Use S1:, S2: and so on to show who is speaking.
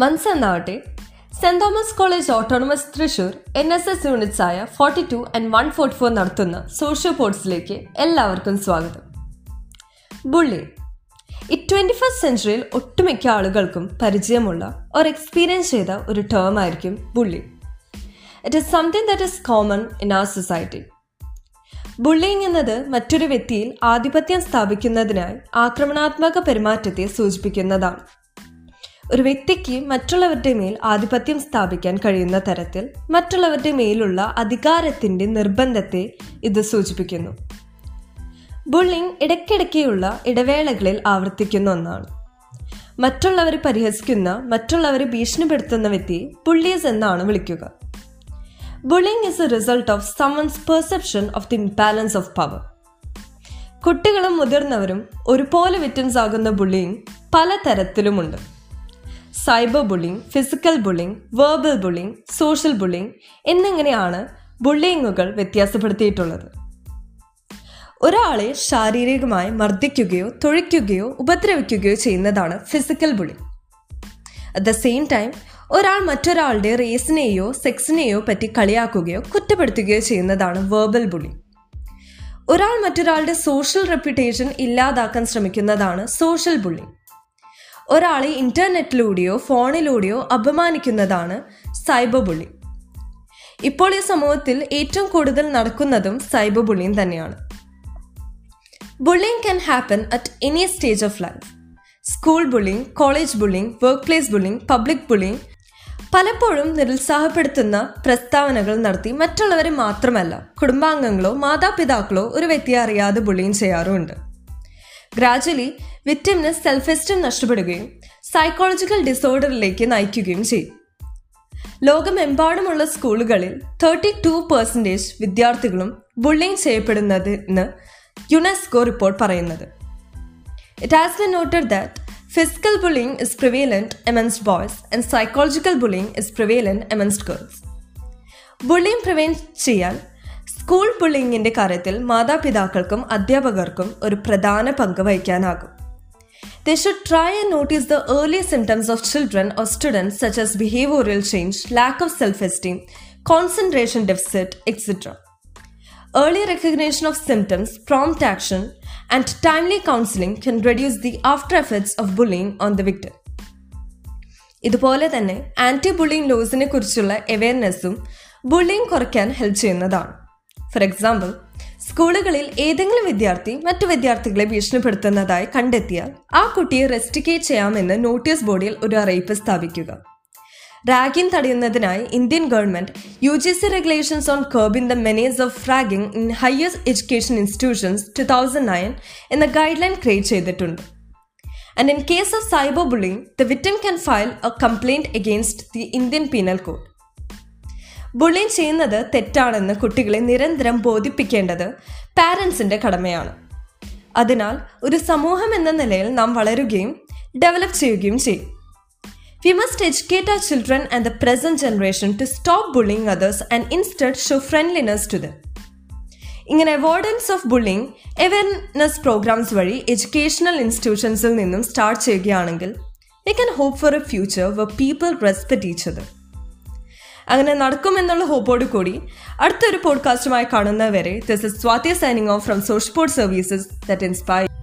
S1: മൻസ് എന്നാവട്ടെ saint Thomas college autonomous Thrissur N S S units ആയ forty two and one forty four നടത്തുന്ന social പോർട്സിലേക്ക് എല്ലാവർക്കും സ്വാഗതം. Bully ഈ ട്വന്റി ഫസ്റ്റ് സെഞ്ചുറിയിൽ ഒട്ടുമിക്ക ആളുകൾക്കും പരിചയമുള്ള ഒരു എക്സ്പീരിയൻസ് ചെയ്ത ഒരു ടേം ആയിരിക്കും bully it is something that is common in our society bullying എന്നത് മറ്റൊരു വ്യക്തിയിൽ ആധിപത്യം സ്ഥാപിക്കുന്നതിനായി ആക്രമണാത്മക പെരുമാറ്റത്തെ സൂചിപ്പിക്കുന്നതാണ്. ഒരു വ്യക്തിക്ക് മറ്റുള്ളവരുടെ മേൽ ആധിപത്യം സ്ഥാപിക്കാൻ കഴിയുന്ന തരത്തിൽ മറ്റുള്ളവരുടെ മേലുള്ള അധികാരത്തിന്റെ നിർബന്ധത്തെ ഇത് സൂചിപ്പിക്കുന്നു. ബുള്ളിങ് ഇടയ്ക്കിടയ്ക്കുള്ള ഇടവേളകളിൽ ആവർത്തിക്കുന്ന ഒന്നാണ്. മറ്റുള്ളവരെ പരിഹസിക്കുന്ന മറ്റുള്ളവരെ ഭീഷണിപ്പെടുത്തുന്ന വ്യക്തിയെ ബുള്ളീസ് എന്നാണ് വിളിക്കുക. Bullying is a result of someone's perception of the imbalance of power കുട്ടികളും മുതിർന്നവരും ഒരുപോലെ വിറ്റൻസ് ആകുന്ന ബുള്ളിങ് പല തരത്തിലുമുണ്ട് cyber bullying physical bullying verbal bullying social bullying എന്നിങ്ങനെയാണ് ബുള്ളിങ്ങുകൾ വ്യത്യാസപ്പെടുത്തിയിട്ടുള്ളത്. ഒരാളെ ശാരീരികമായി മർദ്ദിക്കുകയോ തൊഴിക്കുകയോ ഉപദ്രവിക്കുകയോ ചെയ്യുന്നതാണ് physical bullying. At the same time ഒരാൾ മറ്റൊരാളുടെ റേസിനെയോ സെക്സിനെയോ പറ്റി കളിയാക്കുകയോ കുറ്റപ്പെടുത്തുകയോ ചെയ്യുന്നതാണ് വേർബൽ ബുള്ളിങ് ഒരാൾ മറ്റൊരാളുടെ സോഷ്യൽ റെപ്യൂട്ടേഷൻ ഇല്ലാതാക്കാൻ ശ്രമിക്കുന്നതാണ് സോഷ്യൽ ബുള്ളിങ് ഒരാളെ ഇന്റർനെറ്റിലൂടെയോ ഫോണിലൂടെയോ അപമാനിക്കുന്നതാണ് സൈബർ ബുള്ളി. ഇപ്പോൾ ഈ സമൂഹത്തിൽ ഏറ്റവും കൂടുതൽ നടക്കുന്നതും സൈബർ ബുള്ളിയും തന്നെയാണ്. Bullying can happen at any stage of life. School bullying college bullying workplace bullying public bullying പലപ്പോഴും നിരുത്സാഹപ്പെടുത്തുന്ന പ്രസ്താവനകൾ നടത്തി മറ്റുള്ളവരെ മാത്രമല്ല കുടുംബാംഗങ്ങളോ മാതാപിതാക്കളോ ഒരു വ്യക്തിയെ അറിയാതെ ബുള്ളിങ് ചെയ്യാറുമുണ്ട്. ഗ്രാജുവലി വിക്ടിമിന് സെൽഫ് എസ്റ്റീം നഷ്ടപ്പെടുകയും സൈക്കോളജിക്കൽ ഡിസോർഡറിലേക്ക് നയിക്കുകയും ചെയ്യും. ലോകമെമ്പാടുമുള്ള സ്കൂളുകളിൽ തേർട്ടി ടു പെർസെന്റേജ് വിദ്യാർത്ഥികളും ബുള്ളിങ് ചെയ്യപ്പെടുന്നതെന്ന് യുനെസ്കോ റിപ്പോർട്ട് പറയുന്നത്. It has been noted that physical bullying is prevalent amongst boys and psychological bullying is prevalent amongst girls bullying prevent ചെയ്യാൻ സ്കൂൾ ബുള്ളിങ്ങിന്റെ കാര്യത്തിൽ മാതാപിതാക്കൾക്കും അധ്യാപകർക്കും ഒരു പ്രധാന പങ്ക് വഹിക്കാനാകും. They should try and notice the early symptoms of children or students such as behavioural change lack of self esteem concentration deficit etcetera Early recognition of symptoms, prompt action, and timely counseling can reduce the after effects of bullying on the victim. ഇതുപോലെ തന്നെ anti bullying ലോസിനെ കുറിച്ചുള്ള അവയർനെസ്സും bullying കുറയ്ക്കാൻ help ചെയ്യുന്നതാണ്. For example സ്കൂളുകളിൽ ഏതെങ്കിലും വിദ്യാർത്ഥി മറ്റു വിദ്യാർത്ഥികളെ ഭീഷണിപ്പെടുത്തുന്നതായി കണ്ടെത്തിയാൽ ആ കുട്ടിയെ റെസ്റ്റിക്കേറ്റ് ചെയ്യാമെന്ന് നോട്ടീസ് ബോർഡിൽ ഒരു അറിയിപ്പ് സ്ഥാപിക്കുക. റാഗിംഗ് തടയുന്നതിനായി Indian government U G C regulations on curbing the menace of ragging in higher education institutions two thousand nine എന്ന ഗൈഡ് ലൈൻ ക്രിയേറ്റ് ചെയ്തിട്ടുണ്ട്. And in case of cyber bullying the victim can file a complaint against the Indian penal code bullying ചെയ്യുന്നത് തെറ്റാണെന്ന് കുട്ടികളെ നിരന്തരം ബോധിപ്പിക്കേണ്ടത് പാരൻസിന്റെ കടമയാണ്. അതിനാൽ ഒരു സമൂഹം എന്ന നിലയിൽ നാം വളരുകയും ഡെവലപ്പ് ചെയ്യുകയും ചെയ്യും. We must educate our children and the present generation to stop bullying others and instead show friendliness to them. ഇങ്ങനെ avoidance of bullying awareness programs വഴി എഡ്യൂക്കേഷണൽ ഇൻസ്റ്റിറ്റ്യൂഷൻസിൽ നിന്നും സ്റ്റാർട്ട് ചെയ്യുകയാണെങ്കിൽ we can hope for a future where people respect each other അങ്ങനെ നടക്കുമെന്നുള്ള ഹോപ്പോട് കൂടി അടുത്തൊരു പോഡ്കാസ്റ്റുമായി കാണുന്നവരെ this is Swathi signing off from social services that inspire